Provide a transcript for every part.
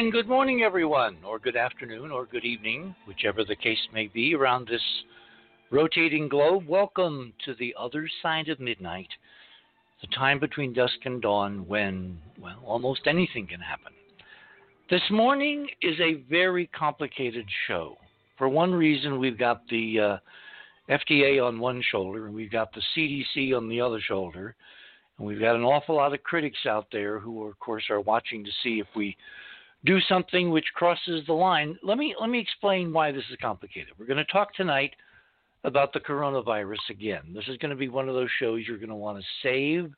And good morning, everyone, or good afternoon, or good evening, whichever the case may be around this rotating globe. Welcome to the other side of midnight, the time between dusk and dawn when, well, almost anything can happen. This morning is a very complicated show. For one reason, we've got the uh, FDA on one shoulder, and we've got the CDC on the other shoulder, and we've got an awful lot of critics out there who, of course, are watching to see if we do something which crosses the line. Let me let me explain why this is complicated. We're going to talk tonight about the coronavirus again. This is going to be one of those shows you're going to want to save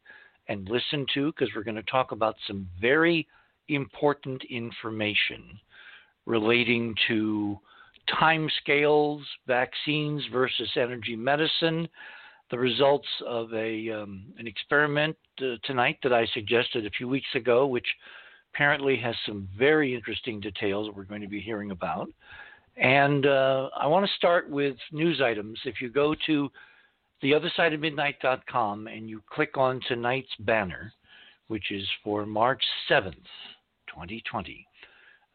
and listen to because we're going to talk about some very important information relating to timescales, vaccines versus energy medicine, the results of a um, an experiment uh, tonight that I suggested a few weeks ago, which apparently has some very interesting details that we're going to be hearing about. And uh, I want to start with news items. If you go to theothersideofmidnight.com and you click on tonight's banner, which is for March 7th, 2020,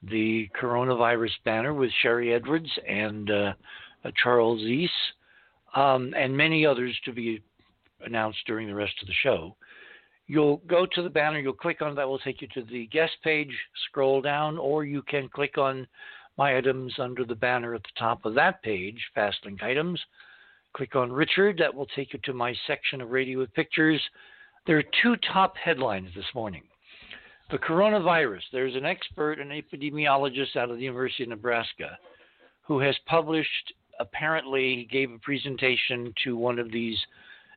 the coronavirus banner with Sharry Edwards and uh, Charles East, um, and many others to be announced during the rest of the show. You'll go to the banner, you'll click on that will take you to the guest page, scroll down, or you can click on my items under the banner at the top of that page, Fast Link items. Click on Richard, that will take you to my section of Radio with Pictures. There are two top headlines this morning. The coronavirus, there's an expert, an epidemiologist out of the University of Nebraska, who has published, apparently, he gave a presentation to one of these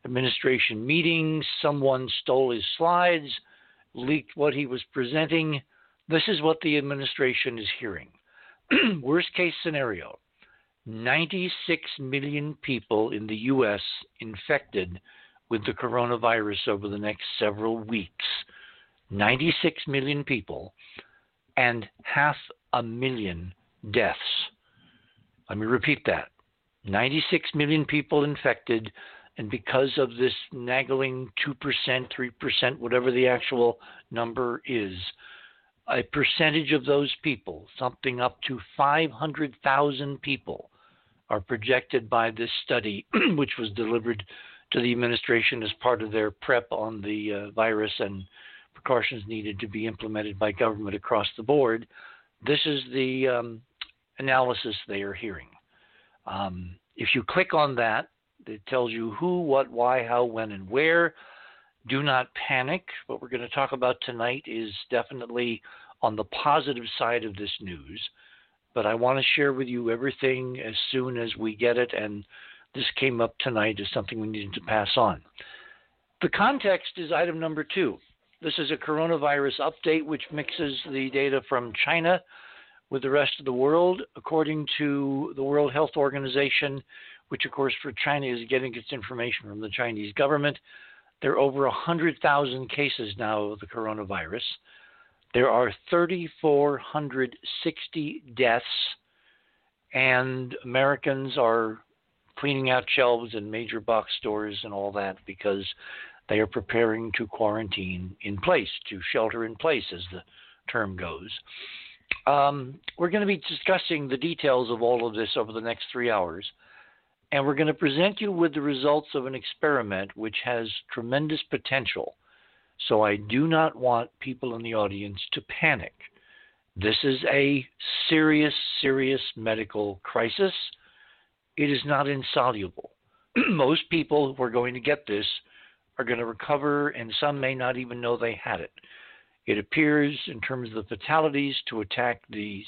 administration meetings. Someone stole his slides, leaked what he was presenting. This is what the administration is hearing. Worst case scenario 96 million people in the U.S. infected with the coronavirus over the next several weeks. 96 million people and half a million deaths. Let me repeat that 96 million people infected, and because of this nagging 2%, 3%, whatever the actual number is, a percentage of those people, something up to 500,000 people, are projected by this study, which was delivered to the administration as part of their prep on the uh, virus and precautions needed to be implemented by government across the board. This is the um, analysis they are hearing. Um, if you click on that, it tells you who, what, why, how, when, and where. Do not panic. What we're going to talk about tonight is definitely on the positive side of this news, but I want to share with you everything as soon as we get it, and this came up tonight as something we needed to pass on. The context is item number two. This is a coronavirus update which mixes the data from China with the rest of the world. According to the World Health Organization, which of course for China is getting its information from the Chinese government. There are over 100,000 cases now of the coronavirus. There are 3,460 deaths, and Americans are cleaning out shelves in major box stores and all that because they are preparing to quarantine in place, to shelter in place, as the term goes. Um, we're going to be discussing the details of all of this over the next three hours. And we're going to present you with the results of an experiment which has tremendous potential. So I do not want people in the audience to panic. This is a serious, serious medical crisis. It is not insoluble. Most people who are going to get this are going to recover, and some may not even know they had it. It appears, in terms of the fatalities, to attack the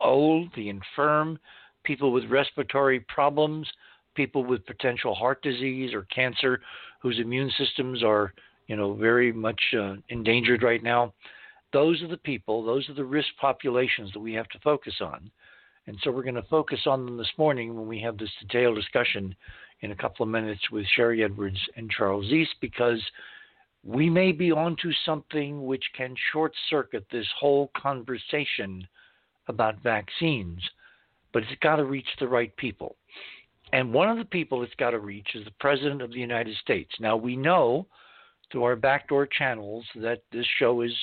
old, the infirm, people with respiratory problems, people with potential heart disease or cancer whose immune systems are, you know, very much uh, endangered right now. Those are the people, those are the risk populations that we have to focus on. And so we're going to focus on them this morning when we have this detailed discussion in a couple of minutes with Sharry Edwards and Charles East because we may be onto something which can short circuit this whole conversation about vaccines, but it's got to reach the right people. And one of the people it's got to reach is the President of the United States. Now, we know through our backdoor channels that this show is,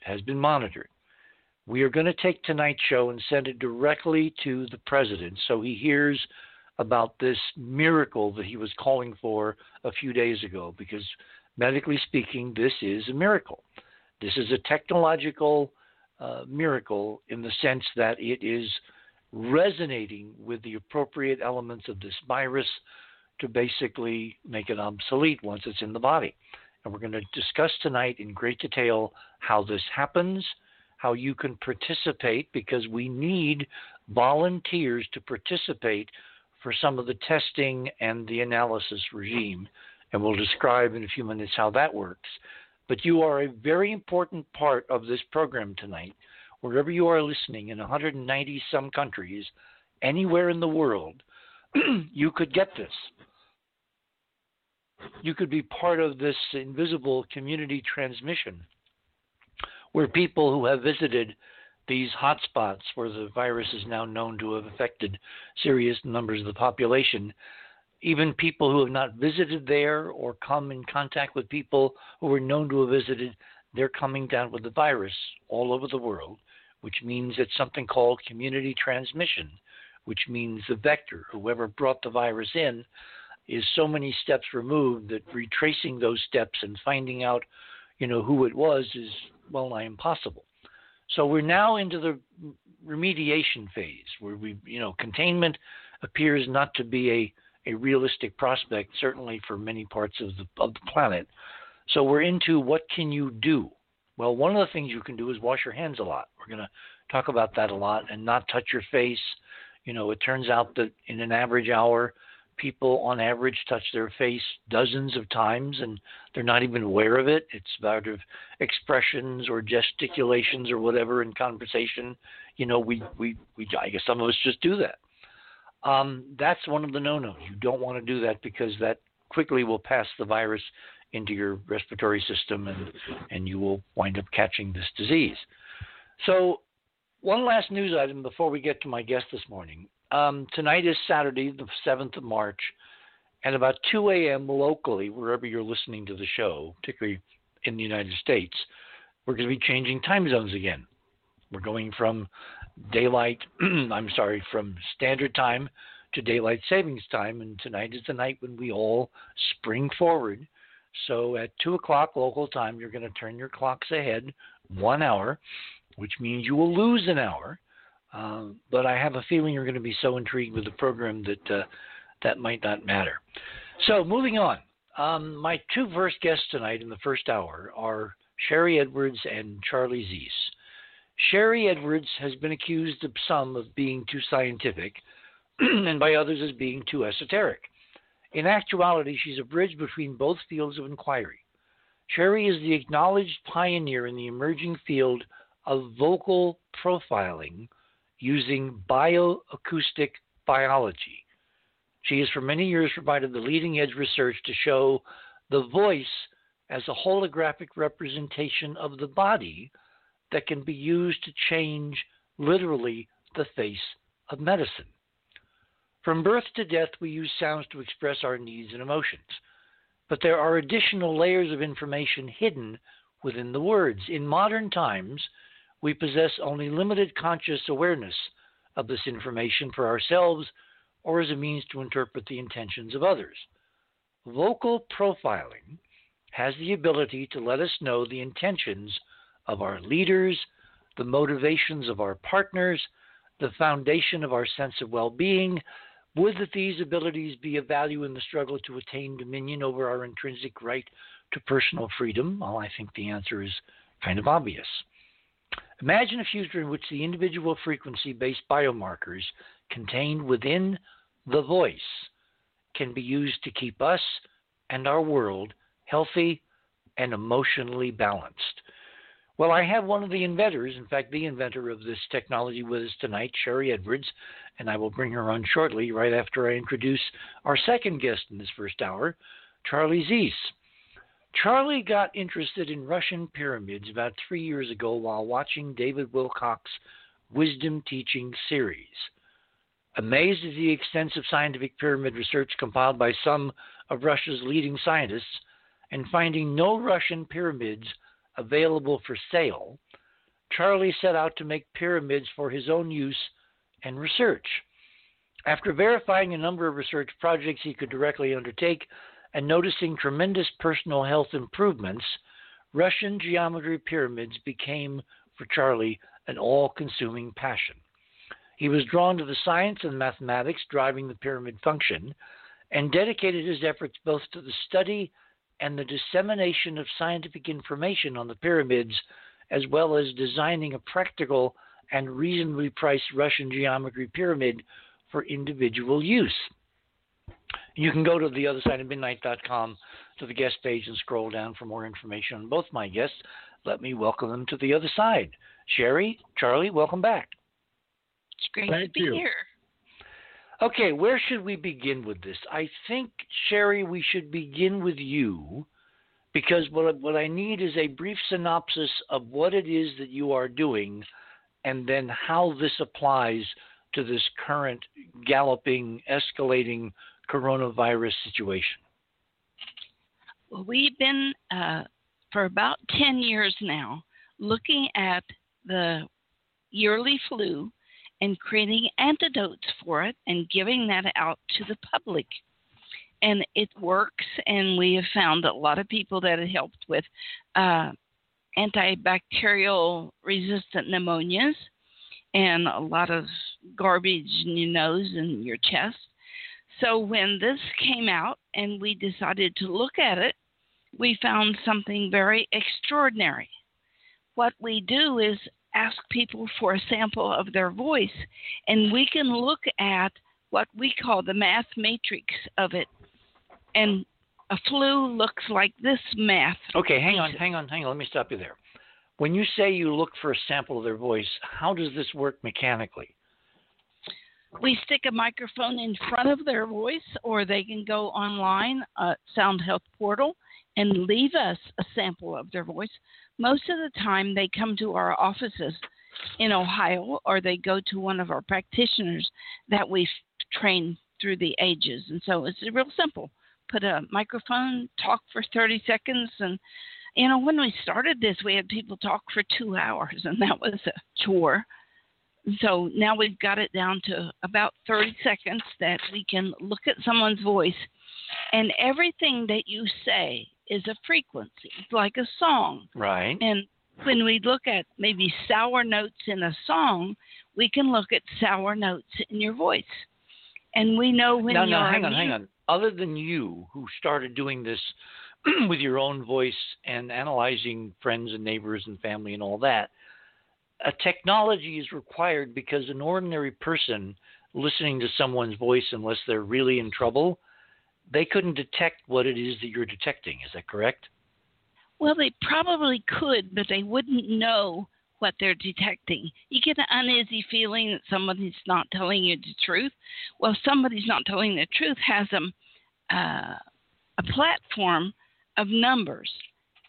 has been monitored. We are going to take tonight's show and send it directly to the president so he hears about this miracle that he was calling for a few days ago because medically speaking this is a miracle. This is a technological uh, miracle in the sense that it is resonating with the appropriate elements of this virus to basically make it obsolete once it's in the body. And we're going to discuss tonight in great detail how this happens, how you can participate, because we need volunteers to participate for some of the testing and the analysis regime. And we'll describe in a few minutes how that works. But you are a very important part of this program tonight. Wherever you are listening in 190 some countries, anywhere in the world, you could get this. You could be part of this invisible community transmission where people who have visited these hotspots where the virus is now known to have affected serious numbers of the population, even people who have not visited there or come in contact with people who are known to have visited, they're coming down with the virus all over the world, which means it's something called community transmission, which means the vector, whoever brought the virus in, is so many steps removed that retracing those steps and finding out, you know, who it was is well nigh impossible. So we're now into the remediation phase where we, you know, containment appears not to be a, a realistic prospect, certainly for many parts of the of the planet. So we're into what can you do? Well, one of the things you can do is wash your hands a lot. We're going to talk about that a lot and not touch your face. You know, it turns out that in an average hour, people on average touch their face dozens of times and they're not even aware of it. It's about of expressions or gesticulations or whatever in conversation. You know, we, we, we I guess some of us just do that. Um, that's one of the no-nos. You don't want to do that because that quickly will pass the virus into your respiratory system and, and you will wind up catching this disease. So one last news item before we get to my guest this morning. Um, tonight is Saturday, the 7th of March, and about 2 a.m. locally, wherever you're listening to the show, particularly in the United States, we're going to be changing time zones again. We're going from daylight, I'm sorry, from standard time to daylight savings time, and tonight is the night when we all spring forward. So at 2 o'clock local time, you're going to turn your clocks ahead one hour, which means you will lose an hour um, but I have a feeling you're going to be so intrigued with the program that uh, that might not matter. So moving on, um, my two first guests tonight in the first hour are Sharry Edwards and Charlie Zeise. Sharry Edwards has been accused of some of being too scientific, and by others as being too esoteric. In actuality, she's a bridge between both fields of inquiry. Sharry is the acknowledged pioneer in the emerging field of vocal profiling using bioacoustic biology. She has for many years provided the leading edge research to show the voice as a holographic representation of the body that can be used to change literally the face of medicine. From birth to death, we use sounds to express our needs and emotions, but there are additional layers of information hidden within the words. In modern times, we possess only limited conscious awareness of this information for ourselves or as a means to interpret the intentions of others. Vocal profiling has the ability to let us know the intentions of our leaders, the motivations of our partners, the foundation of our sense of well being. Would that these abilities be of value in the struggle to attain dominion over our intrinsic right to personal freedom? Well, I think the answer is kind of obvious. Imagine a future in which the individual frequency based biomarkers contained within the voice can be used to keep us and our world healthy and emotionally balanced. Well, I have one of the inventors, in fact, the inventor of this technology with us tonight, Sharry Edwards, and I will bring her on shortly, right after I introduce our second guest in this first hour, Charlie Zeiss. Charlie got interested in Russian pyramids about three years ago while watching David Wilcock's Wisdom Teaching series. Amazed at the extensive scientific pyramid research compiled by some of Russia's leading scientists and finding no Russian pyramids available for sale, Charlie set out to make pyramids for his own use and research. After verifying a number of research projects he could directly undertake and noticing tremendous personal health improvements, Russian geometry pyramids became, for Charlie, an all consuming passion. He was drawn to the science and mathematics driving the pyramid function and dedicated his efforts both to the study and the dissemination of scientific information on the pyramids, as well as designing a practical and reasonably priced Russian geometry pyramid for individual use. You can go to the other side of midnight.com to the guest page and scroll down for more information on both my guests. Let me welcome them to the other side. Sharry, Charlie, welcome back. It's great Thank to be you. here. Okay, where should we begin with this? I think, Sharry, we should begin with you because what, what I need is a brief synopsis of what it is that you are doing and then how this applies to this current galloping, escalating coronavirus situation. Well, we've been uh, for about 10 years now looking at the yearly flu and creating antidotes for it and giving that out to the public. And it works, and we have found a lot of people that it helped with uh, antibacterial resistant pneumonias and a lot of garbage in your nose and your chest. So when this came out and we decided to look at it, we found something very extraordinary. What we do is ask people for a sample of their voice, and we can look at what we call the math matrix of it. And a flu looks like this math. Okay, hang on, hang on, hang on. Let me stop you there. When you say you look for a sample of their voice, how does this work mechanically? we stick a microphone in front of their voice, or they can go online, uh, Sound Health Portal, and leave us a sample of their voice. Most of the time, they come to our offices in Ohio, or they go to one of our practitioners that we've trained through the ages. And so it's real simple. Put a microphone, talk for 30 seconds, and you know, when we started this, we had people talk for two hours, and that was a chore. So now we've got it down to about 30 seconds that we can look at someone's voice, and everything that you say is a frequency, it's like a song. Right. And when we look at maybe sour notes in a song, we can look at sour notes in your voice. And we know when now, you're now, hang on, hang on. Other than you, who started doing this with your own voice and analyzing friends and neighbors and family and all that, a technology is required because an ordinary person listening to someone's voice, unless they're really in trouble, they couldn't detect what it is that you're detecting. Is that correct? Well, they probably could, but they wouldn't know what they're detecting. You get an uneasy feeling that somebody's not telling you the truth. Well, somebody's not telling the truth has them uh, a platform of numbers,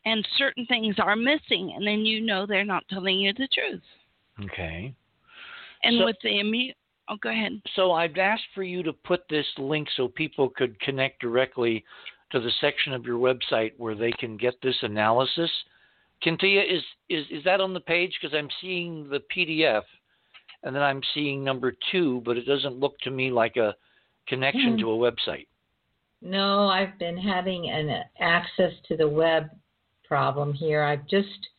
and certain things are missing, and then you know they're not telling you the truth. Okay. And So- with the immune, oh, go ahead. So I've asked for you to put this link so people could connect directly to the section of your website where they can get this analysis. Kintia, is is is that on the page? Because I'm seeing the PDF, and then I'm seeing number two, but it doesn't look to me like a connection Hmm. to a website. No, I've been having an access to the web problem here. I'm just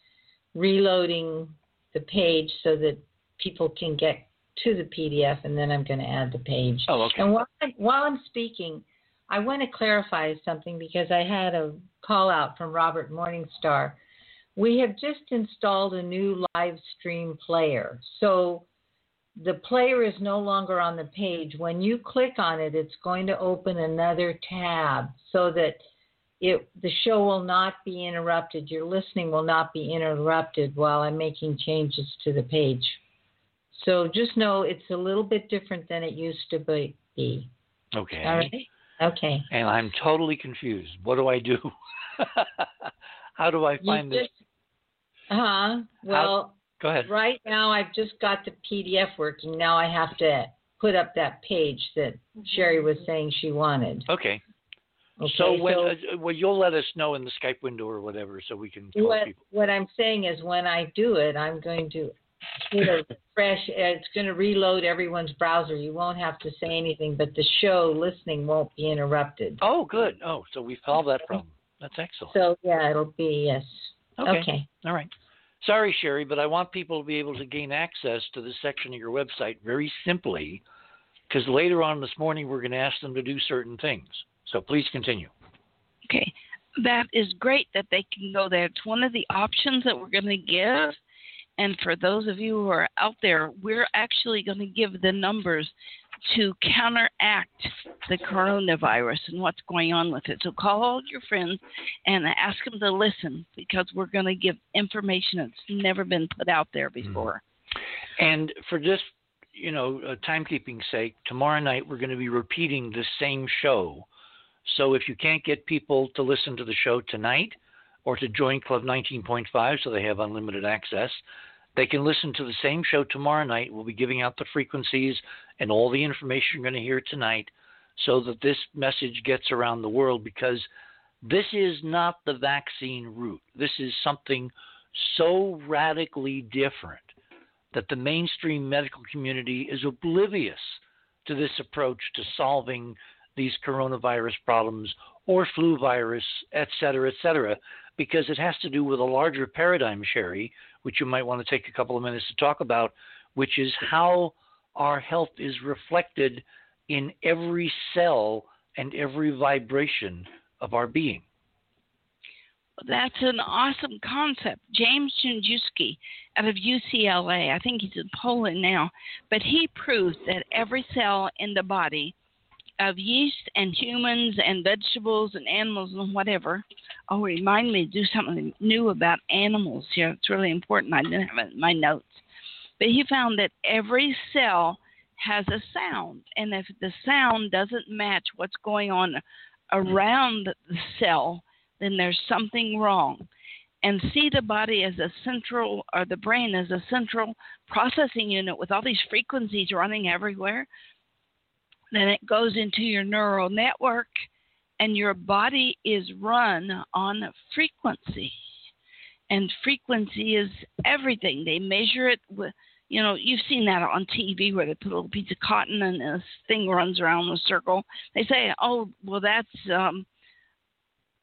reloading the page so that people can get to the PDF, and then I'm going to add the page. Oh, okay. And while, I'm speaking, I want to clarify something because I had a call out from Robert Morningstar. We have just installed a new live stream player. So the player is no longer on the page. When you click on it, it's going to open another tab so that it the show will not be interrupted. Your listening will not be interrupted while I'm making changes to the page. So just know it's a little bit different than it used to be. Okay. All right. Okay. And I'm totally confused. What do I do? How do I find you this? uh-huh. Well, Go ahead. right now I've just got the PDF working. Now I have to put up that page that Sharry was saying she wanted. Okay. Okay, so when uh, well, you'll let us know in the Skype window or whatever, so we can what, people. what I'm saying is when I do it, I'm going to you know, fresh. It's going to reload everyone's browser. You won't have to say anything, but the show listening won't be interrupted. Oh, good. Oh, so we've solved that problem. That's excellent. So yeah, it'll be yes. okay. Okay. All right. Sorry, Sharry, but I want people to be able to gain access to this section of your website very simply, because later on this morning we're going to ask them to do certain things. So please continue. Okay. That is great that they can go there. It's one of the options that we're going to give. And for those of you who are out there, we're actually going to give the numbers to counteract the coronavirus and what's going on with it. So call all your friends and ask them to listen because we're going to give information that's never been put out there Mm-hmm. before. And for just you know uh, timekeeping sake, tomorrow night we're going to be repeating the same show. So if you can't get people to listen to the show tonight or to join Club 19.5 so they have unlimited access, they can listen to the same show tomorrow night. We'll be giving out the frequencies and all the information you're going to hear tonight so that this message gets around the world because this is not the vaccine route. This is something so radically different that the mainstream medical community is oblivious to this approach to solving these coronavirus problems or flu virus, et cetera, et cetera, because it has to do with a larger paradigm, Sharry, which you might want to take a couple of minutes to talk about, which is how our health is reflected in every cell and every vibration of our being. That's an awesome concept. James Gimzewski out of UCLA, I think he's in Poland now, but he proved that every cell in the body of yeast and humans and vegetables and animals and whatever. Oh, remind me to do something new about animals here. It's really important. I didn't have it in my notes. But he found that every cell has a sound. And if the sound doesn't match what's going on around the cell, then there's something wrong. And see the body as a central, or the brain as a central processing unit with all these frequencies running everywhere. Then it goes into your neural network, and your body is run on frequency. And frequency is everything. They measure it with, you know, you've seen that on TV where they put a little piece of cotton and this thing runs around in a circle. They say, oh, well, that's um,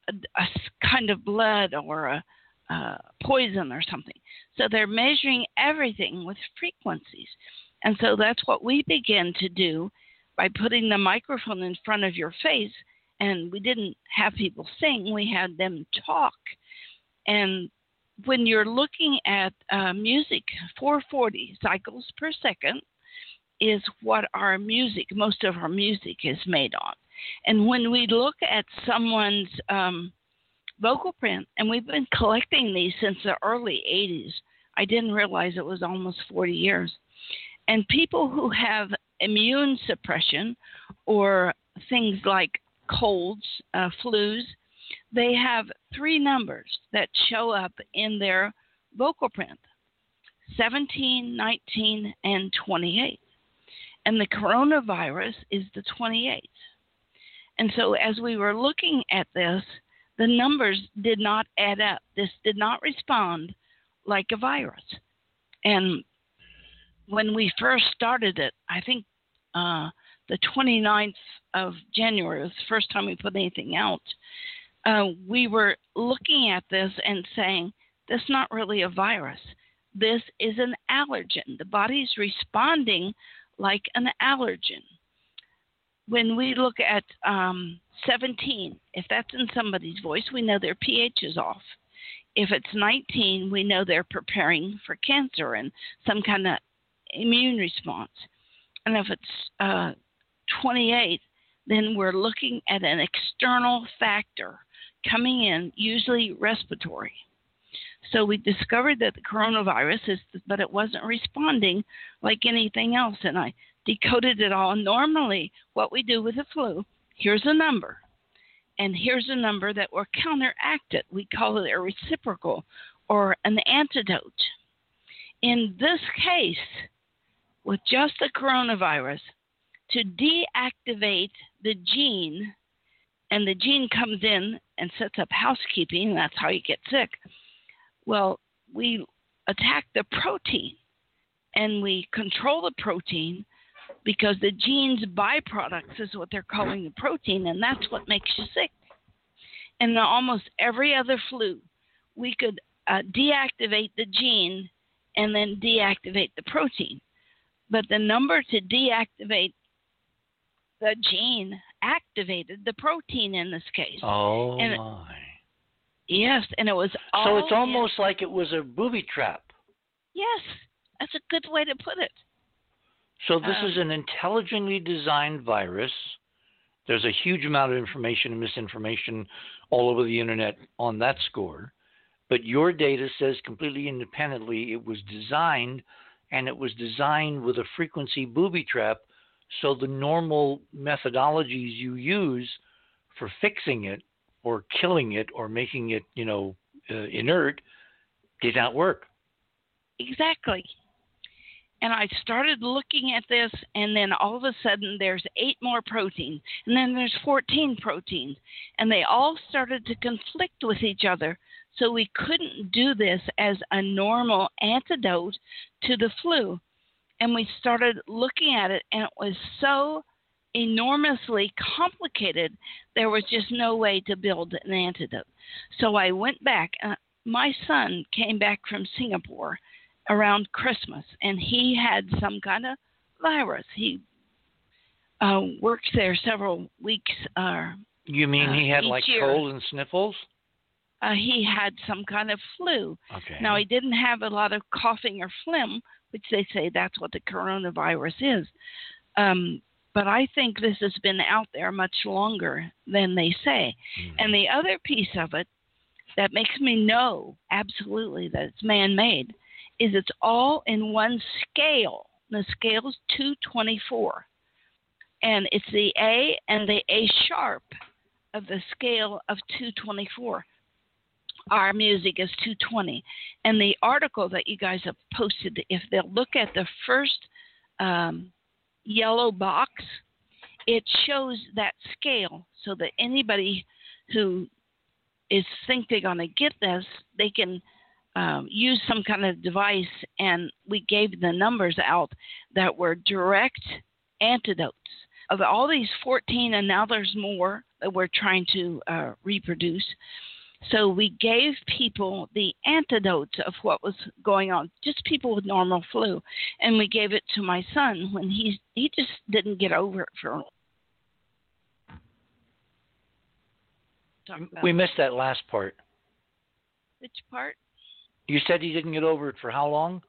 a, a kind of blood or a, uh, poison or something. So they're measuring everything with frequencies. And so that's what we begin to do by putting the microphone in front of your face. And we didn't have people sing, we had them talk. And when you're looking at uh, music, 440 cycles per second is what our music, most of our music is made on. And when we look at someone's um, vocal print, and we've been collecting these since the early 80s, I didn't realize it was almost 40 years. And people who have immune suppression or things like colds, uh, flus, they have three numbers that show up in their vocal print 17, 19, and 28. And the coronavirus is the 28th. And so, as we were looking at this, the numbers did not add up. This did not respond like a virus. And when we first started it, I think uh, the 29th of January was the first time we put anything out. Uh, we were looking at this and saying, this is not really a virus. This is an allergen. The body's responding like an allergen. When we look at um, 17, if that's in somebody's voice, we know their pH is off. If it's 19, we know they're preparing for cancer and some kind of immune response. And if it's uh, 28, then we're looking at an external factor coming in, usually respiratory. So we discovered that the coronavirus is, but it wasn't responding like anything else. And I decoded it all. Normally, what we do with the flu, here's a number, and here's a number that will counteract it. We call it a reciprocal or an antidote. In this case, with just the coronavirus, to deactivate the gene and the gene comes in and sets up housekeeping, and that's how you get sick. Well, we attack the protein and we control the protein because the gene's byproducts is what they're calling the protein, and that's what makes you sick. And almost every other flu, we could uh, deactivate the gene and then deactivate the protein. But the number to deactivate the gene activated the protein in this case. Oh and my. Yes, and it was all. So it's almost in, like it was a booby trap. Yes, that's a good way to put it. So this um, is an intelligently designed virus. There's a huge amount of information and misinformation all over the internet on that score. But your data says completely independently it was designed and it was designed with a frequency booby trap so the normal methodologies you use for fixing it or killing it or making it, you know, uh, inert did not work. Exactly. And I started looking at this, and then all of a sudden there's eight more proteins, and then there's 14 proteins, and they all started to conflict with each other. So we couldn't do this as a normal antidote to the flu and we started looking at it, and it was so enormously complicated, there was just no way to build an antidote. So I went back. Uh, my son came back from Singapore around Christmas, and he had some kind of virus. He uh, worked there several weeks. Uh, you mean he had uh, like year. cold and sniffles? Uh, he had some kind of flu. Okay. Now he didn't have a lot of coughing or phlegm, which they say that's what the coronavirus is. Um, but I think this has been out there much longer than they say. Mm-hmm. And the other piece of it that makes me know absolutely that it's man made is it's all in one scale. The scale is 224. And it's the A and the A sharp of the scale of 224 our music is 220. And the article that you guys have posted, if they'll look at the first um, yellow box, it shows that scale so that anybody who is think they're going to get this, they can um, use some kind of device. And we gave the numbers out that were direct antidotes. Of all these 14, and now there's more that we're trying to uh, reproduce, so we gave people the antidotes of what was going on, just people with normal flu, and we gave it to my son when he he just didn't get over it for. We missed that last part. Which part? You said he didn't get over it for how long?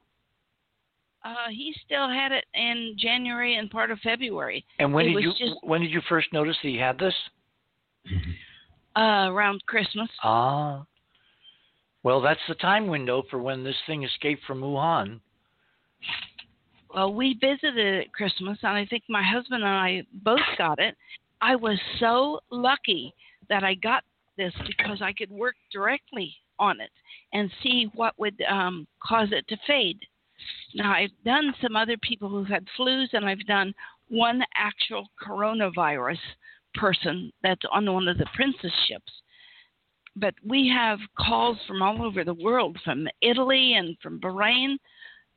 Uh, he still had it in January and part of February. And when It did you just- when did you first notice that he had this? Uh, around Christmas. Ah. Well, that's the time window for when this thing escaped from Wuhan. Well, we visited at Christmas, and I think my husband and I both got it. I was so lucky that I got this because I could work directly on it and see what would um, cause it to fade. Now, I've done some other people who've had flus, and I've done one actual coronavirus person that's on one of the princess ships. But we have calls from all over the world, from Italy and from Bahrain,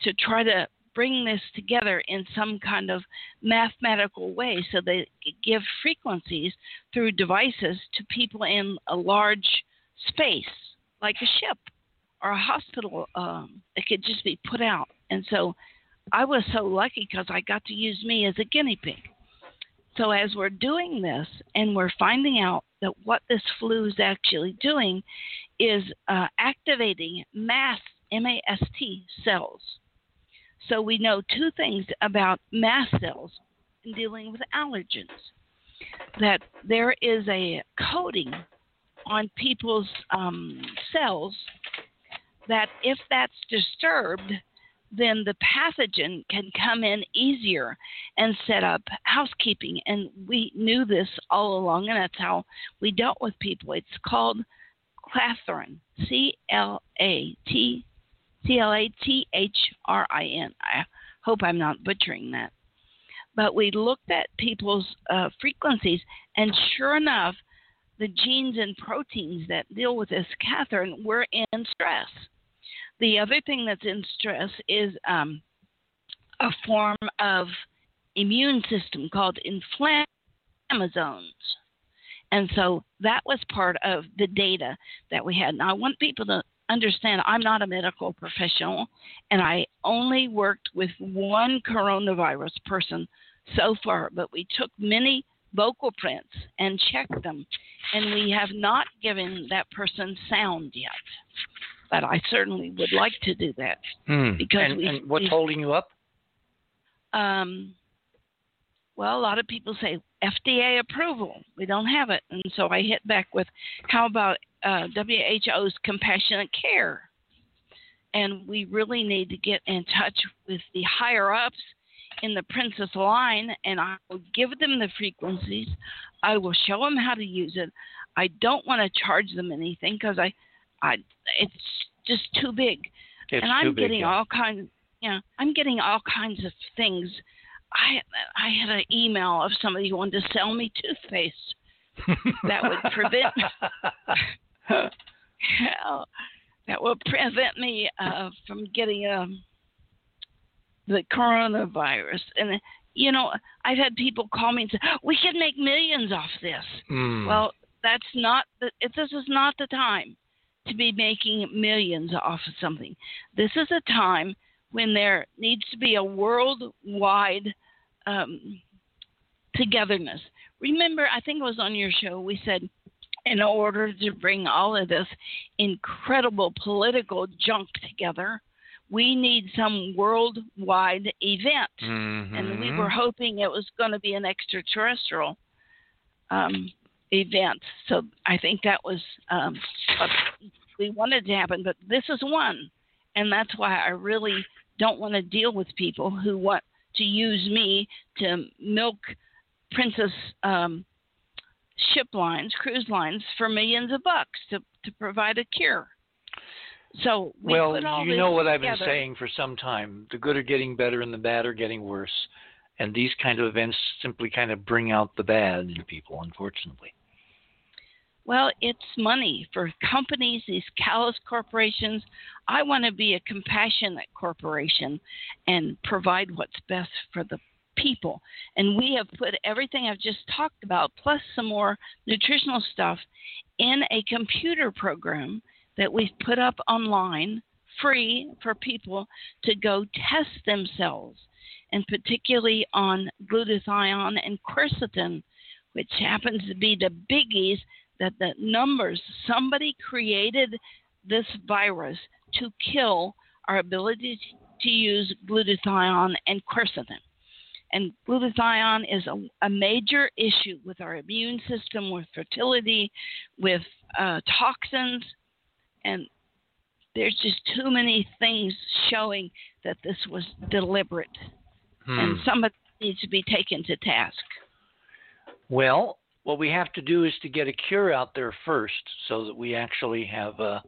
to try to bring this together in some kind of mathematical way so they give frequencies through devices to people in a large space, like a ship or a hospital. Um, it could just be put out. And so I was so lucky because I got to use me as a guinea pig. So as we're doing this and we're finding out that what this flu is actually doing is uh, activating mast M-A-S-T cells. So we know two things about mast cells in dealing with allergens. That there is a coating on people's um, cells that if that's disturbed, then the pathogen can come in easier and set up housekeeping. And we knew this all along, and that's how we dealt with people. It's called clathrin, C L A T C L A T H R I N. I hope I'm not butchering that. But we looked at people's uh, frequencies, and sure enough, the genes and proteins that deal with this, clathrin, we're in stress. The other thing that's in stress is um, a form of immune system called inflammasomes. And so that was part of the data that we had. Now, I want people to understand I'm not a medical professional, and I only worked with one coronavirus person so far, but we took many vocal prints and checked them, and we have not given that person sound yet. But I certainly would like to do that Hmm. because and, we, and what's we- holding you up? um, well, a lot of people say FDA approval. We don't have it, and so I hit back with, how about uh, WHO's compassionate care? And we really need to get in touch with the higher ups in the Princess line, and I will give them the frequencies. I will show them how to use it. I don't want to charge them anything because I, I, it's just too big It's and I'm big. getting yeah. all kinds. Yeah, I'm getting all kinds of things. I I had an email of somebody who wanted to sell me toothpaste that would prevent Hell, that would prevent me uh, from getting um, the coronavirus. And you know, I've had people call me and say, "We can make millions off this." Hmm. Well, that's not the. It, this is not the time to be making millions off of something. This is a time when there needs to be a worldwide um, togetherness. Remember, I think it was on your show. We said, in order to bring all of this incredible political junk together, we need some worldwide event and we Mhm. were hoping it was going to be an extraterrestrial um, event. So I think that was um, what we wanted to happen, but this is one, and that's why I really don't want to deal with people who want to use me to milk Princess um, ship lines, cruise lines, for millions of bucks to to provide a cure. So we well, you know what I've been saying for some time. The good are getting better and the bad are getting worse. And these kind of events simply kind of bring out the bad in people, unfortunately. Well, it's money for companies, these callous corporations. I want to be a compassionate corporation and provide what's best for the people. And we have put everything I've just talked about, plus some more nutritional stuff, in a computer program that we've put up online free for people to go test themselves, and particularly on glutathione and quercetin, which happens to be the biggies that the numbers somebody created this virus to kill our ability to use glutathione and quercetin. And glutathione is a, a major issue with our immune system, with fertility, with uh, toxins, and there's just too many things showing that this was deliberate, and Hmm. somebody needs to be taken to task. Well, what we have to do is to get a cure out there first, so that we actually have, uh,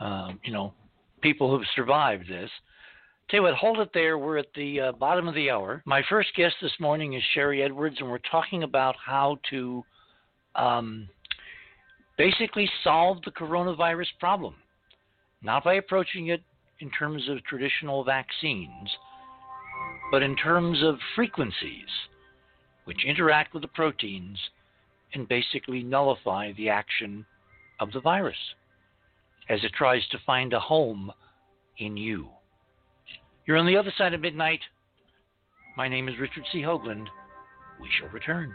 uh, you know, people who've survived this. Tell you what, hold it there. We're at the uh, bottom of the hour. My first guest this morning is Sharry Edwards, and we're talking about how to um, basically solve the coronavirus problem, not by approaching it in terms of traditional vaccines, but in terms of frequencies which interact with the proteins and basically nullify the action of the virus as it tries to find a home in you. You're on the other side of midnight. My name is Richard C. Hoagland. We shall return.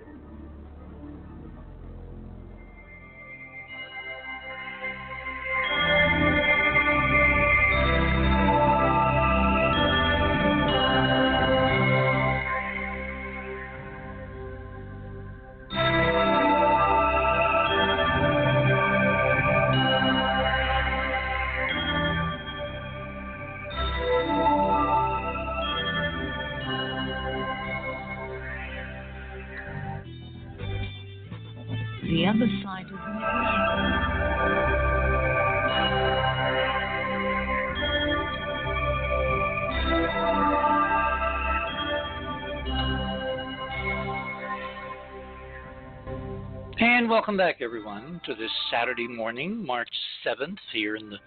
welcome back, everyone, to this Saturday morning, March 7th, here in the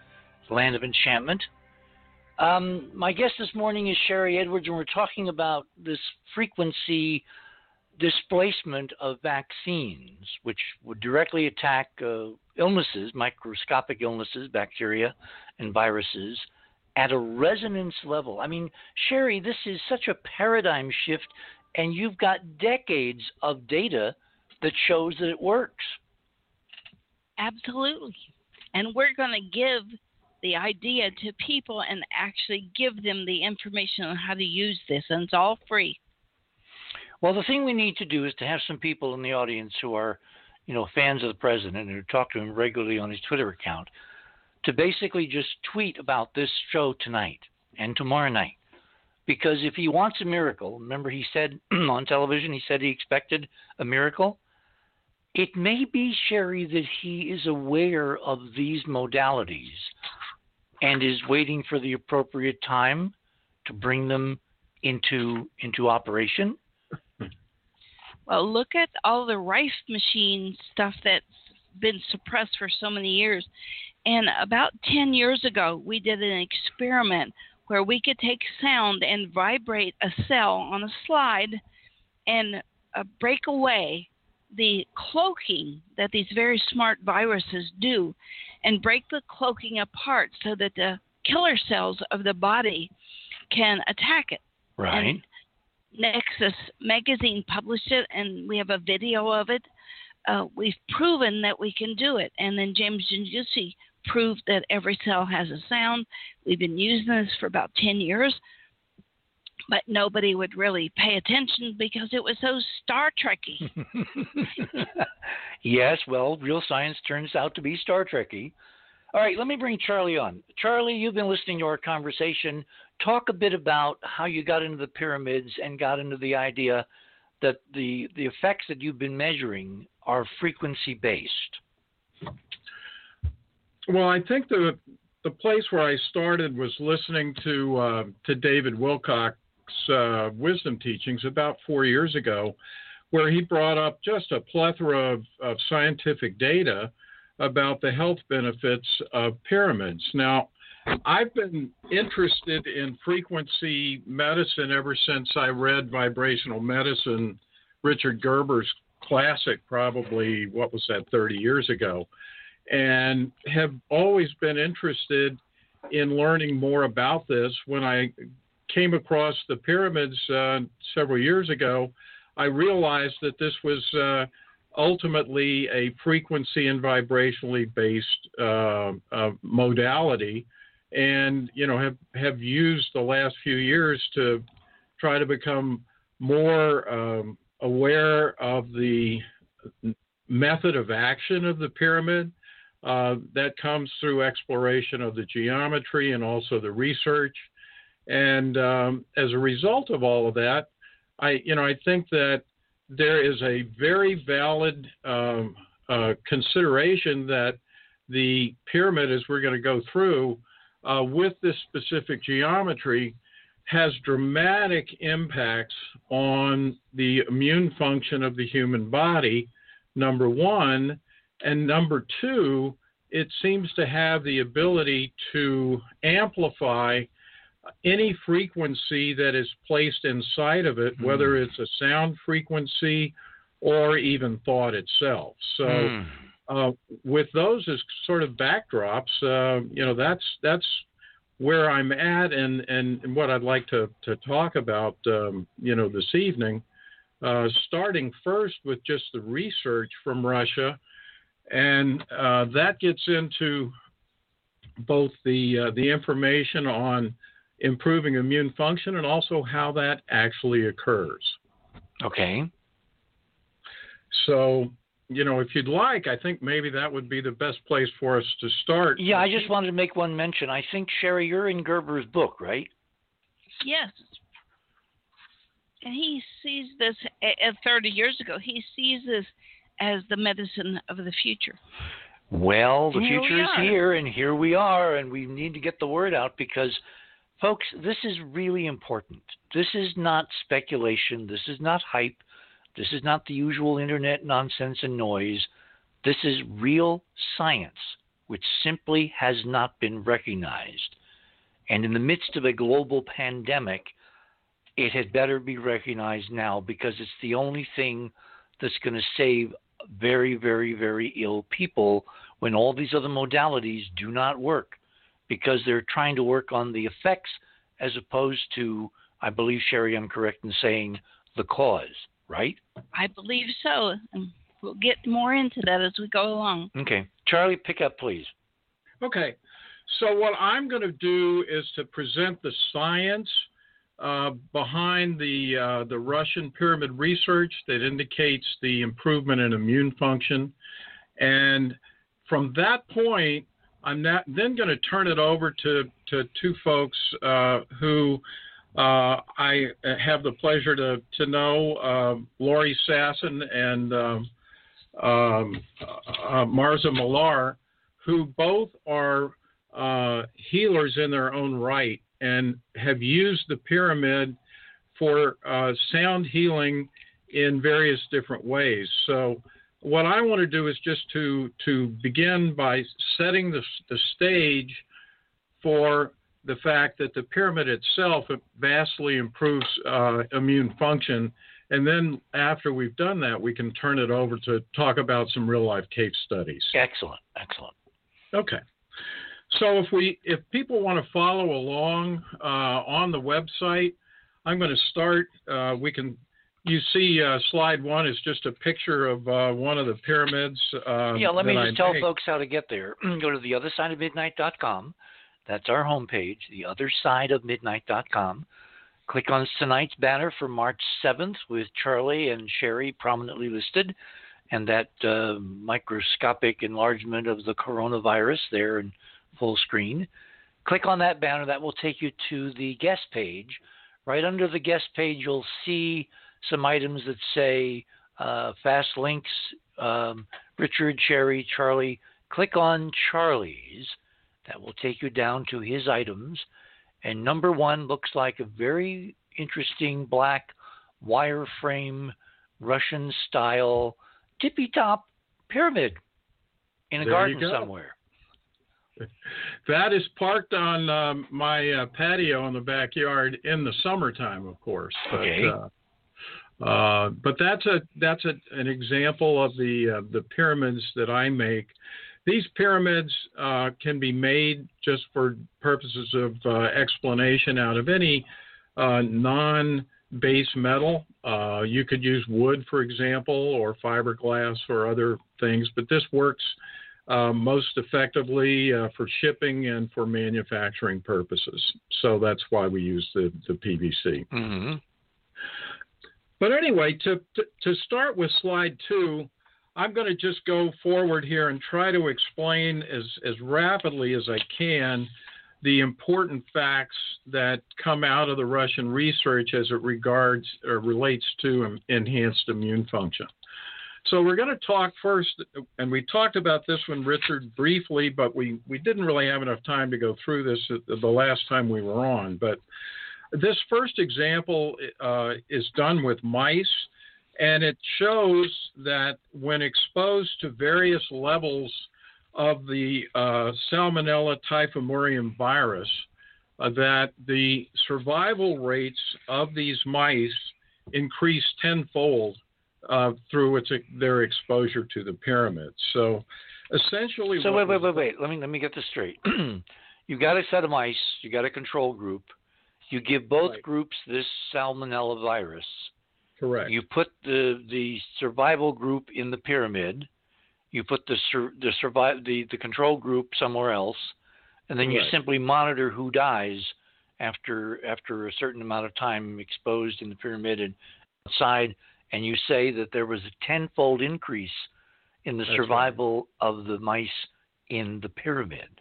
land of enchantment. Um, my guest this morning is Sharry Edwards, and we're talking about this frequency displacement of vaccines, which would directly attack uh, illnesses, microscopic illnesses, bacteria, and viruses at a resonance level. I mean, Sharry, this is such a paradigm shift, and you've got decades of data that shows that it works. Absolutely. And we're going to give the idea to people and actually give them the information on how to use this, and it's all free. Well, the thing we need to do is to have some people in the audience who are, you know, fans of the president and who talk to him regularly on his Twitter account to basically just tweet about this show tonight and tomorrow night. Because if he wants a miracle, remember he said on television, he said he expected a miracle. It may be, Sharry, that he is aware of these modalities and is waiting for the appropriate time to bring them into into operation. Well, look at all the Rife machine stuff that's been suppressed for so many years. And about 10 years ago, we did an experiment where we could take sound and vibrate a cell on a slide and uh, break away the cloaking that these very smart viruses do and break the cloaking apart so that the killer cells of the body can attack it. Right. And Nexus magazine published it, and we have a video of it. Uh, we've proven that we can do it. And then James Gimzewski proved that every cell has a sound. We've been using this for about 10 years, but nobody would really pay attention because it was so Star Trekky. yes, well, real science turns out to be Star Trekky. All right, let me bring Charlie on. Charlie, you've been listening to our conversation. Talk a bit about how you got into the pyramids and got into the idea that the the effects that you've been measuring are frequency based. Well, I think the the place where I started was listening to uh, to David Wilcock's uh, wisdom teachings about four years ago, where he brought up just a plethora of, of scientific data about the health benefits of pyramids. Now, I've been interested in frequency medicine ever since I read Vibrational Medicine, Richard Gerber's classic, probably, what was that, 30 years ago, and have always been interested in learning more about this. When I came across the pyramids uh, several years ago, I realized that this was. Uh, ultimately a frequency and vibrationally based uh, uh, modality, and you know have have used the last few years to try to become more um, aware of the method of action of the pyramid. Uh, that comes through exploration of the geometry and also the research. And um, as a result of all of that, I you know I think that there is a very valid um, uh, consideration that the pyramid, as we're going to go through, uh, with this specific geometry, has dramatic impacts on the immune function of the human body number one. And number two, it seems to have the ability to amplify any frequency that is placed inside of it, mm. whether it's a sound frequency or even thought itself. So, mm. uh, with those as sort of backdrops, uh, you know, that's that's where I'm at, and and what I'd like to to talk about, um, you know, this evening. Uh, starting first with just the research from Russia, and uh, that gets into both the uh, the information on improving immune function and also how that actually occurs. Okay. So, you know, if you'd like, I think maybe that would be the best place for us to start. Yeah, I just wanted to make one mention. I think Sharry, you're in Gerber's book, right? Yes. And he sees this at 30 years ago. He sees this as the medicine of the future. Well, the future is here, and here we are, and we need to get the word out because Folks, this is really important. This is not speculation. This is not hype. This is not the usual internet nonsense and noise. This is real science, which simply has not been recognized. And in the midst of a global pandemic, it had better be recognized now because it's the only thing that's going to save very, very, very ill people when all these other modalities do not work because they're trying to work on the effects as opposed to, I believe, Sharry, I'm correct in saying the cause, right? I believe so. And we'll get more into that as we go along. Okay. Charlie, pick up, please. Okay. So, what I'm going to do is to present the science uh, behind the uh, the Russian pyramid research that indicates the improvement in immune function, and from that point, I'm not, then going to turn it over to, to two folks uh, who uh, I have the pleasure to, to know, uh, Lori Sasson and um, um, uh, Marza Millar, who both are uh, healers in their own right and have used the pyramid for uh, sound healing in various different ways. So what I want to do is just to to begin by setting the, the stage for the fact that the pyramid itself vastly improves uh, immune function. And then after we've done that, we can turn it over to talk about some real life case studies. Excellent, excellent. Okay. So if we if people want to follow along uh, on the website, I'm going to start. Uh, we can you see uh, slide one is just a picture of uh, one of the pyramids. Uh, yeah, let me just I tell folks how to get there. Go to theothersideofmidnight.com. That's our homepage, theothersideofmidnight.com. Click on tonight's banner for March 7th with Charlie and Sharry prominently listed, and that uh, microscopic enlargement of the coronavirus there in full screen. Click on that banner. That will take you to the guest page. Right under the guest page, you'll see some items that say uh, fast links, um, Richard, Sharry, Charlie. Click on Charlie's. That will take you down to his items. And number one looks like a very interesting black wireframe Russian style tippy top pyramid in a there garden somewhere. That is parked on um, my uh, patio in the backyard in the summertime, of course. But, okay. Uh, uh, but that's a that's a, an example of the uh, the pyramids that I make. These pyramids uh, can be made just for purposes of uh, explanation out of any uh, non-base metal. you could use wood, for example, or fiberglass or other things, but this works most effectively for shipping and for manufacturing purposes. So that's why we use the the PVC. Mm-hmm. But anyway, to, to, to start with slide two, I'm going to just go forward here and try to explain as, as rapidly as I can the important facts that come out of the Russian research as it regards or relates to enhanced immune function. So we're going to talk first, and we talked about this one, Richard, briefly, but we, we didn't really have enough time to go through this the last time we were on. But this first example uh, is done with mice, and it shows that when exposed to various levels of the uh, Salmonella typhimurium virus, uh, that the survival rates of these mice increase tenfold uh, through its, their exposure to the pyramid. So essentially, So wait, wait, wait, wait. Let me let me get this straight. you got a set of mice. You got a control group. You give both Right. groups this salmonella virus. Correct. You put the the survival group in the pyramid. You put the sur, the survive the the control group somewhere else, and then you simply monitor who dies after after a certain amount of time exposed in the pyramid and outside, and you say that there was a tenfold increase in the That's right. survival of the mice in the pyramid.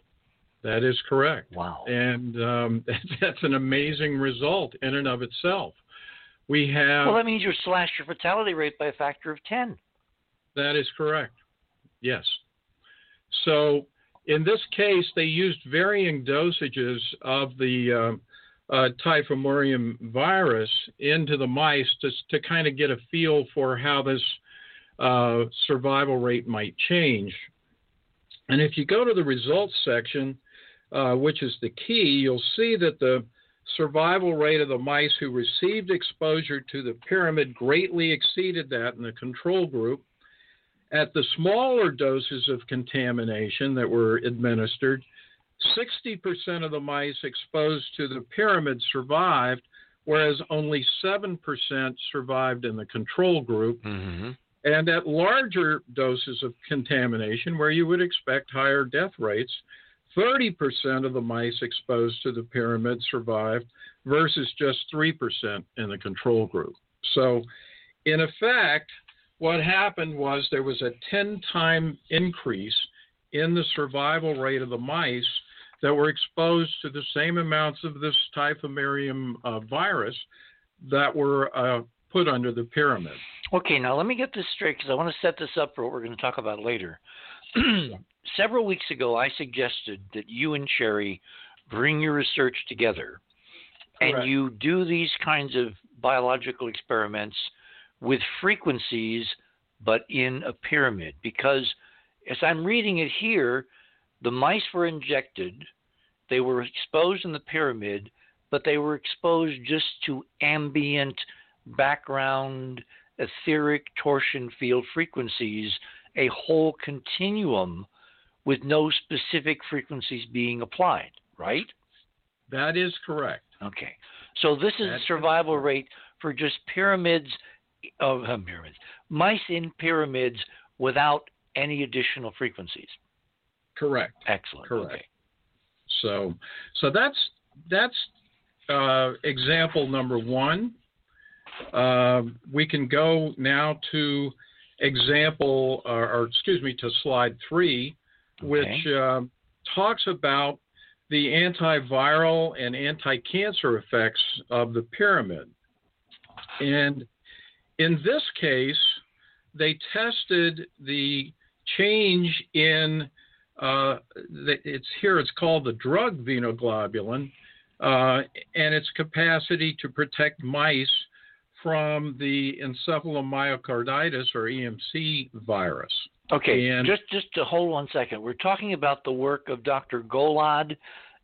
That is correct. Wow. And um, that's an amazing result in and of itself. We have well, that means you slashed your fatality rate by a factor of ten. That is correct. Yes. So in this case, they used varying dosages of the uh, uh, typhimurium virus into the mice to, to kind of get a feel for how this uh, survival rate might change. And if you go to the results section, uh, which is the key, you'll see that the survival rate of the mice who received exposure to the pyramid greatly exceeded that in the control group. At the smaller doses of contamination that were administered, 60% of the mice exposed to the pyramid survived, whereas only 7% survived in the control group. Mm-hmm. And at larger doses of contamination, where you would expect higher death rates, 30% of the mice exposed to the pyramid survived versus just 3% in the control group. So, in effect, what happened was there was a 10 time increase in the survival rate of the mice that were exposed to the same amounts of this typhimurium uh, virus that were uh, put under the pyramid. Okay, now let me get this straight because I want to set this up for what we're going to talk about later. Several weeks ago, I suggested that you and Sharry bring your research together Correct. and you do these kinds of biological experiments with frequencies, but in a pyramid. Because as I'm reading it here, the mice were injected, they were exposed in the pyramid, but they were exposed just to ambient background etheric torsion field frequencies, a whole continuum with no specific frequencies being applied, right? That is correct. Okay. So this is That's a survival rate for just pyramids of uh, pyramids, mice in pyramids without any additional frequencies. Correct. Excellent. Correct. Okay. So, so that's that's uh, example number one. Uh, we can go now to example, or, or excuse me, to slide three, which Okay. um talks about the antiviral and anti-cancer effects of the pyramid. And in this case, they tested the change in uh, the- it's here. It's called the drug venoglobulin, uh, and its capacity to protect mice from the encephalomyocarditis or EMC virus. Okay, And- just just to hold one second. We're talking about the work of Dr. Golod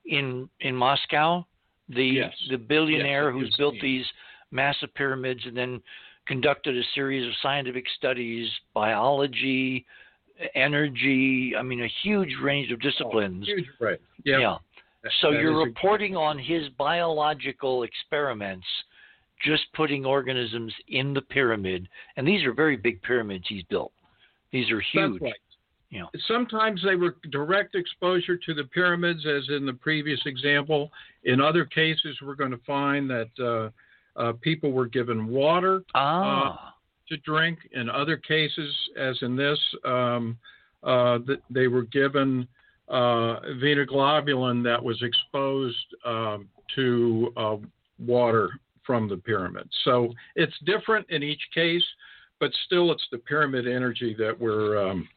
in in Moscow, the Yes. the billionaire Yes, who's built me. these massive pyramids and then conducted a series of scientific studies, biology, energy. I mean, a huge range of oh, disciplines. Huge, right? Yeah. yeah. So that you're reporting on his biological experiments, just putting organisms in the pyramid, and these are very big pyramids he's built. These are huge. right. You know. Sometimes they were direct exposure to the pyramids, as in the previous example. In other cases, we're going to find that uh, uh, people were given water Ah, to drink. In other cases, as in this, um, uh, th- they were given uh, venoglobulin that was exposed um, to uh, water from the pyramid. So it's different in each case, but still, it's the pyramid energy that we're um,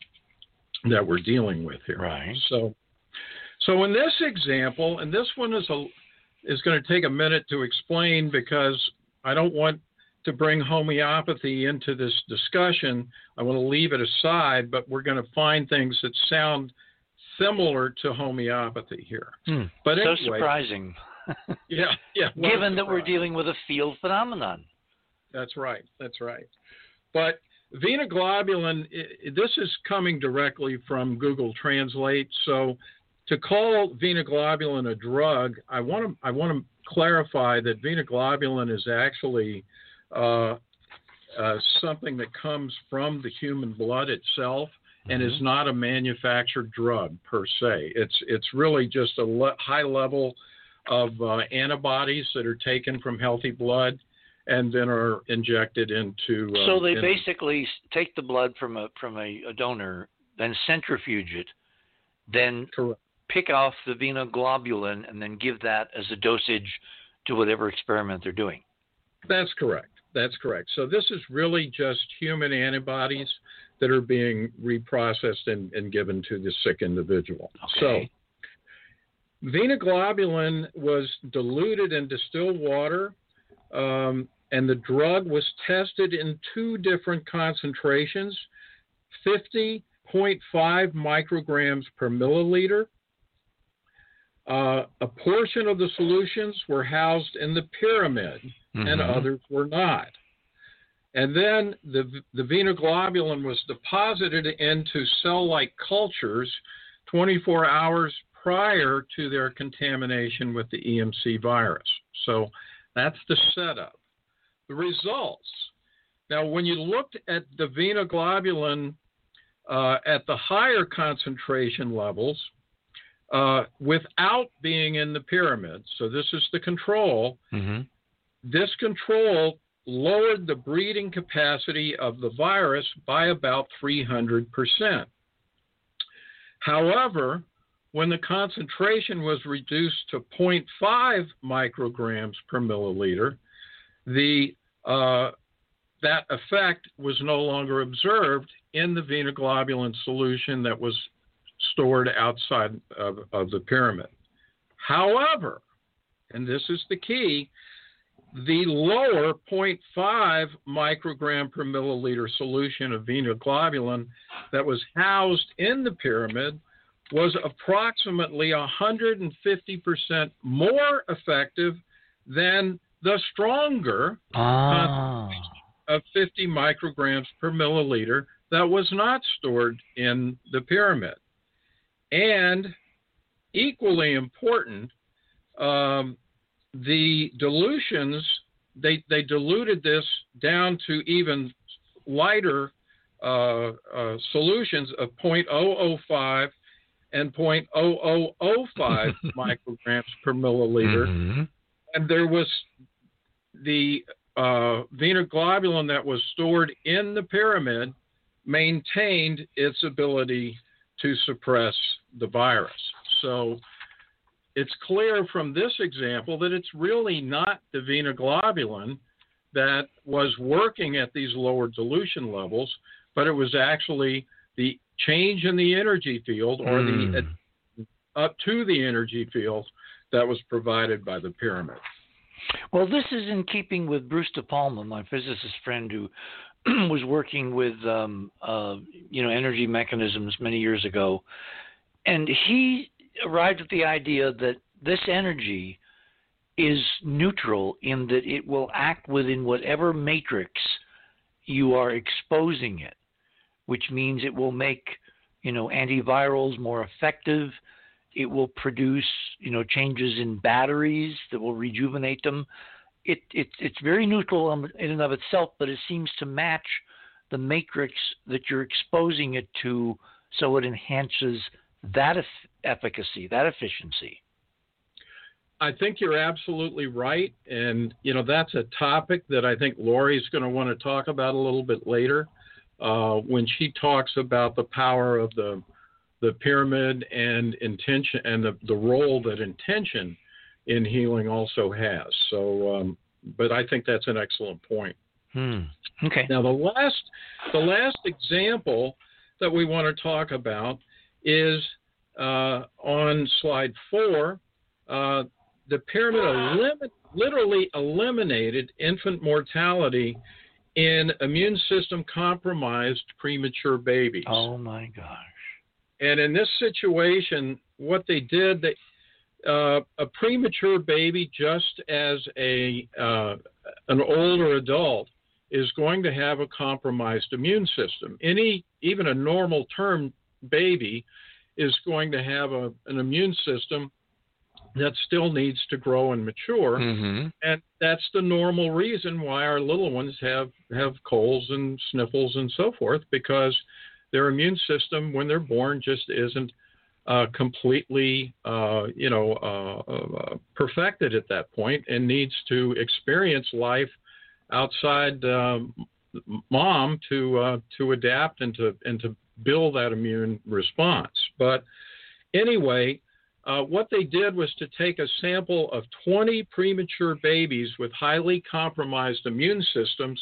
that we're dealing with here. right. So, so in this example, and this one is a is going to take a minute to explain because I don't want to bring homeopathy into this discussion. I want to leave it aside, but we're going to find things that sound similar to homeopathy here. Hmm. But so surprising. yeah, yeah. Given that we're dealing with a field phenomenon. That's right. That's right. But Venoglobulin, this is coming directly from Google Translate. So to call venoglobulin a drug, I want to I want to clarify that venoglobulin is actually uh, uh, something that comes from the human blood itself and is not a manufactured drug per se. It's it's really just a le- high level of uh, antibodies that are taken from healthy blood and then are injected into. Uh, So they in- basically take the blood from a from a, a donor, then centrifuge it, then Correct. pick off the venoglobulin, and then give that as a dosage to whatever experiment they're doing. That's correct. That's correct. So this is really just human antibodies that are being reprocessed and, and given to the sick individual. Okay. So venoglobulin was diluted in distilled water, um, and the drug was tested in two different concentrations 50.5 micrograms per milliliter. Uh, a portion of the solutions were housed in the pyramid, and Mhm. others were not. And then the, the venoglobulin was deposited into cell like cultures 24 hours prior to their contamination with the EMC virus. So that's the setup. The results. Now, when you looked at the venoglobulin uh, at the higher concentration levels, uh, without being in the pyramid, so this is the control, Mhm. this control lowered the breeding capacity of the virus by about 300%. However, when the concentration was reduced to 0.5 micrograms per milliliter, the uh, that effect was no longer observed in the venoglobulin solution that was stored outside of, of the pyramid. However, and this is the key, the lower 0.5 microgram per milliliter solution of venoglobulin that was housed in the pyramid was approximately 150% more effective than the stronger Ah. of 50 micrograms per milliliter that was not stored in the pyramid. And equally important, um, the dilutions, they, they diluted this down to even lighter uh, uh, solutions of 0.005 and 0.0005 micrograms per milliliter Mhm. and there was the uh, venoglobulin that was stored in the pyramid maintained its ability to suppress the virus. So it's clear from this example that it's really not the venoglobulin that was working at these lower dilution levels, but it was actually the change in the energy field or the Mm. up to the energy field that was provided by the pyramid. Well, this is in keeping with Bruce De Palma, my physicist friend who was working with um, uh, you know energy mechanisms many years ago, and he arrived at the idea that this energy is neutral in that it will act within whatever matrix you are exposing it, which means it will make you know antivirals more effective. It will produce you know changes in batteries that will rejuvenate them. It, it it's very neutral in and of itself but it seems to match the matrix that you're exposing it to so it enhances that eff- efficacy that efficiency. I think you're absolutely right, and you know that's a topic that I think Lori's going to want to talk about a little bit later uh, when she talks about the power of the the pyramid and intention and the, the role that intention in healing also has. So, um, but I think that's an excellent point. hmm. okay Now, the last the last example that we want to talk about is uh, on slide four. Uh, the pyramid elim- literally eliminated infant mortality in immune system compromised premature babies. Oh my gosh. And in this situation, what they did, they, uh, a premature baby, just as a uh, an older adult, is going to have a compromised immune system. Any, even a normal term baby, is going to have a, an immune system that still needs to grow and mature, Mm-hmm. and that's the normal reason why our little ones have have colds and sniffles and so forth because their immune system when they're born just isn't uh, completely uh, you know uh, uh, perfected at that point and needs to experience life outside um, mom to uh, to adapt and to and to build that immune response but anyway uh, what they did was to take a sample of 20 premature babies with highly compromised immune systems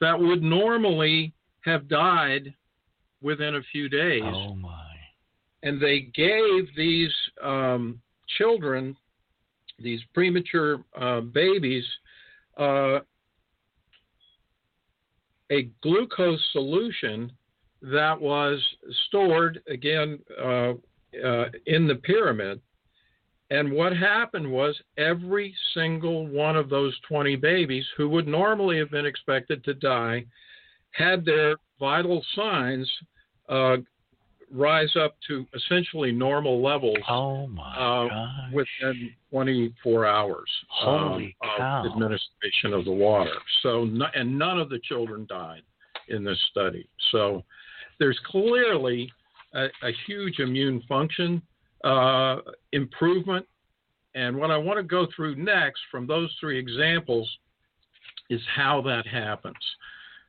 that would normally have died within a few days. Oh my. And they gave these um, children, these premature uh, babies, uh, a glucose solution that was stored again uh, uh, in the pyramid. And what happened was every single one of those 20 babies who would normally have been expected to die had their vital signs uh, rise up to essentially normal levels Oh my Uh, within 24 hours Holy um, cow. of administration of the water. So, no, and none of the children died in this study. So, there's clearly a, a huge immune function uh, improvement. And what I want to go through next from those three examples is how that happens.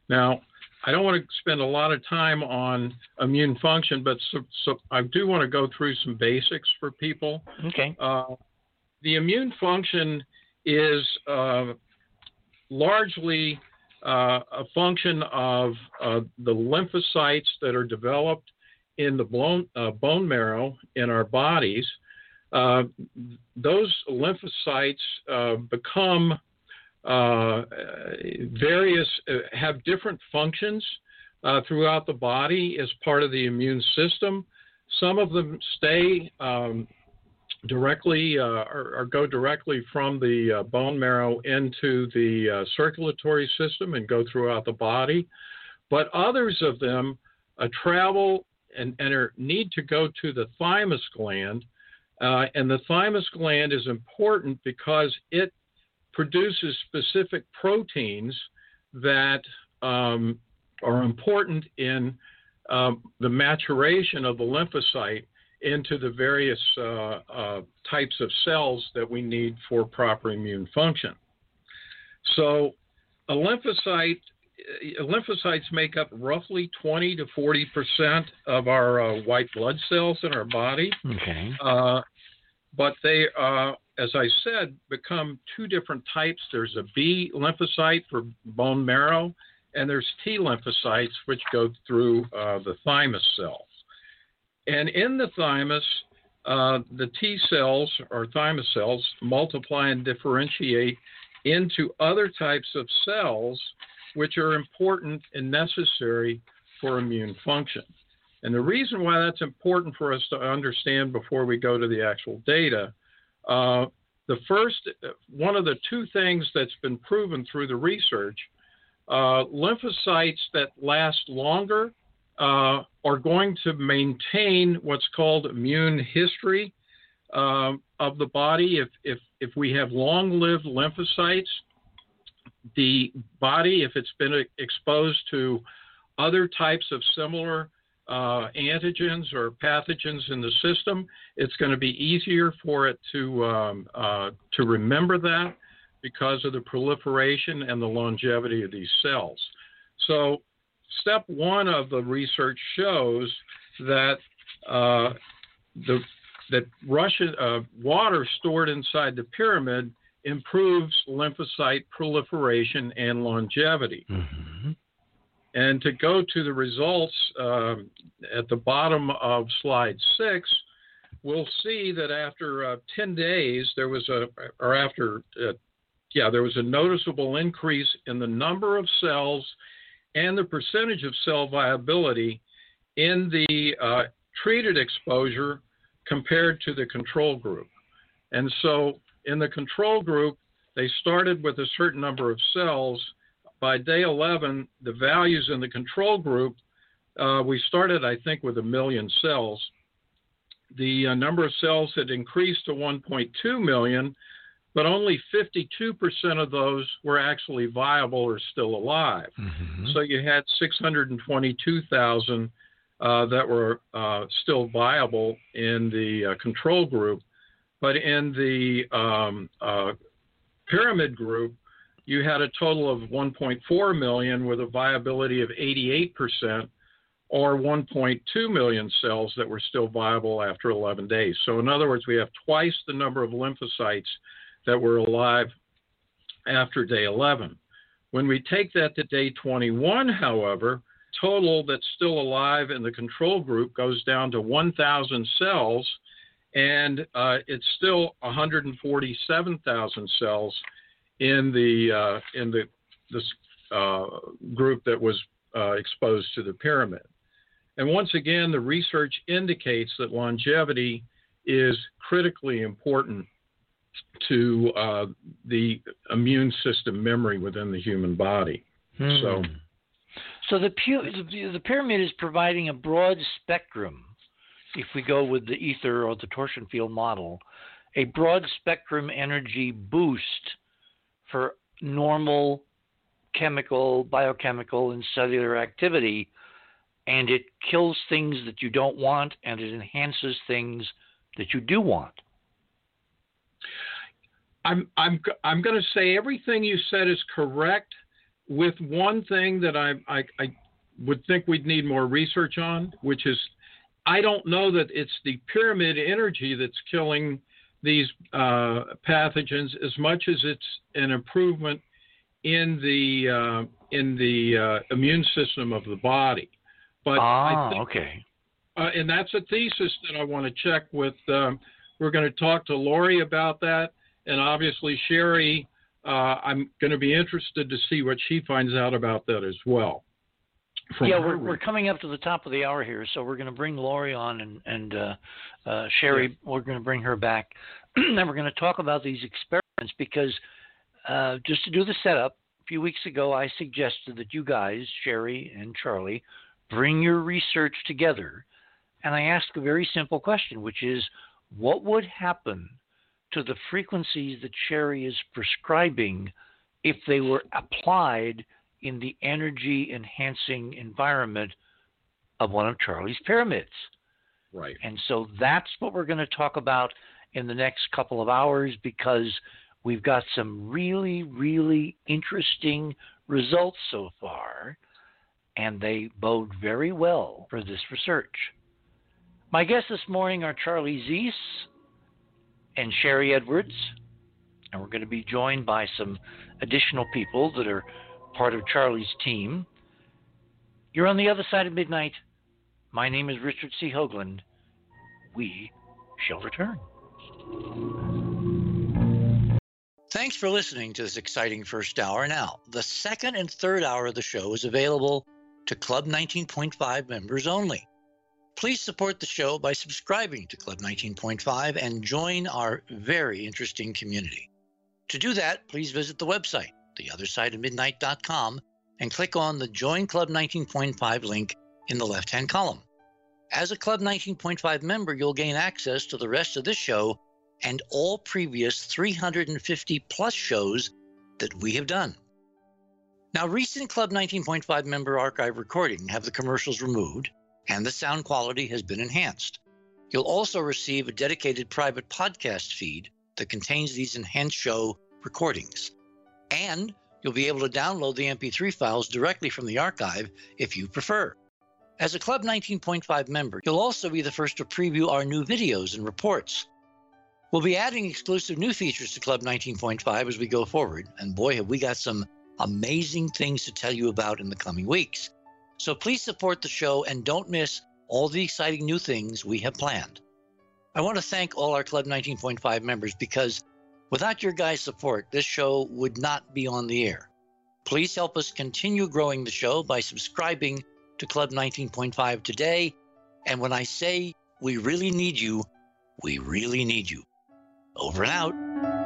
Now, I don't want to spend a lot of time on immune function, but so, so I do want to go through some basics for people. Okay. Uh, the immune function is uh, largely uh, a function of uh, the lymphocytes that are developed in the bone, uh, bone marrow in our bodies. Uh, those lymphocytes uh, become uh, various, uh, have different functions uh, throughout the body as part of the immune system. Some of them stay um, directly or, or go directly from the bone marrow into the circulatory system and go throughout the body. But others of them travel and, and are, need to go to the thymus gland. Uh, and the thymus gland is important because it produces specific proteins that um, are important in um, the maturation of the lymphocyte into the various uh, uh, types of cells that we need for proper immune function. So, a lymphocyte, lymphocytes make up roughly 20 to 40 percent of our uh, white blood cells in our body, Okay. uh, but they, uh, as I said, become two different types. There's a B lymphocyte for bone marrow, and there's T lymphocytes, which go through uh, the thymus cells. And in the thymus, uh, the T cells or thymus cells multiply and differentiate into other types of cells, which are important and necessary for immune function. And the reason why that's important for us to understand before we go to the actual data, uh, the first, one of the two things that's been proven through the research, uh, lymphocytes that last longer uh, are going to maintain what's called immune history um, of the body. If, if, if we have long lived lymphocytes, the body, if it's been exposed to other types of similar uh, antigens or pathogens in the system, it's going to be easier for it to um, uh, to remember that because of the proliferation and the longevity of these cells. So, step one of the research shows that uh, the that Russian uh, water stored inside the pyramid improves lymphocyte proliferation and longevity. Mm-hmm. And to go to the results um, at the bottom of slide six, we'll see that after uh, 10 days, there was a, or after uh, yeah, there was a noticeable increase in the number of cells and the percentage of cell viability in the uh, treated exposure compared to the control group. And so in the control group, they started with a certain number of cells. By day 11, the values in the control group, uh, we started, I think, with a million cells. The uh, number of cells had increased to 1.2 million, but only 52% of those were actually viable or still alive. Mm-hmm. So you had 622,000 uh, that were uh, still viable in the uh, control group. But in the um, uh, pyramid group, you had a total of 1.4 million with a viability of 88%, or 1.2 million cells that were still viable after 11 days. So, in other words, we have twice the number of lymphocytes that were alive after day 11. When we take that to day 21, however, total that's still alive in the control group goes down to 1,000 cells, and uh, it's still 147,000 cells in the uh, in the this uh, group that was uh, exposed to the pyramid. And once again, the research indicates that longevity is critically important to uh, the immune system memory within the human body. Hmm. So, so the, pu- the pyramid is providing a broad spectrum. If we go with the ether or the torsion field model, a broad spectrum energy boost for normal chemical, biochemical, and cellular activity, and it kills things that you don't want and it enhances things that you do want. I'm I'm I'm going to say everything you said is correct, with one thing that I, I I would think we'd need more research on, which is I don't know that it's the pyramid energy that's killing these uh, pathogens as much as it's an improvement in the uh, in the uh, immune system of the body. But ah, think, okay. Uh, and that's a thesis that I want to check with. Um, we're going to talk to Lori about that and obviously Sharry, uh, I'm going to be interested to see what she finds out about that as well. Yeah, we're, we're coming up to the top of the hour here, so we're going to bring Lori on and, and uh, uh, Sharry, yeah. we're going to bring her back. and we're going to talk about these experiments because uh, just to do the setup, a few weeks ago I suggested that you guys, Sharry and Charlie, bring your research together. And I asked a very simple question, which is what would happen to the frequencies that Sharry is prescribing if they were applied in the energy enhancing environment of one of Charlie's pyramids. Right. And so that's what we're going to talk about in the next couple of hours because we've got some really, really interesting results so far, and they bode very well for this research. My guests this morning are Charlie Zeiss, and Sharry Edwards. And we're going to be joined by some additional people that are part of Charlie's team. You're on the other side of midnight. My name is Richard C. Hoagland. We shall return. Thanks for listening to this exciting first hour. Now, the second and third hour of the show is available to Club 19.5 members only. Please support the show by subscribing to Club 19.5 and join our very interesting community. To do that, please visit the website, theothersideofmidnight.com, and click on the Join Club 19.5 link in the left hand column. As a Club 19.5 member, you'll gain access to the rest of this show and all previous 350 plus shows that we have done. Now, recent Club 19.5 member archive recording have the commercials removed and the sound quality has been enhanced. You'll also receive a dedicated private podcast feed that contains these enhanced show recordings. And you'll be able to download the MP3 files directly from the archive if you prefer. As a Club 19.5 member, you'll also be the first to preview our new videos and reports. We'll be adding exclusive new features to Club 19.5 as we go forward, and boy, have we got some amazing things to tell you about in the coming weeks. So please support the show and don't miss all the exciting new things we have planned. I want to thank all our Club 19.5 members because Without your guys' support, this show would not be on the air. Please help us continue growing the show by subscribing to Club 19.5 today. And when I say we really need you, we really need you. Over and out.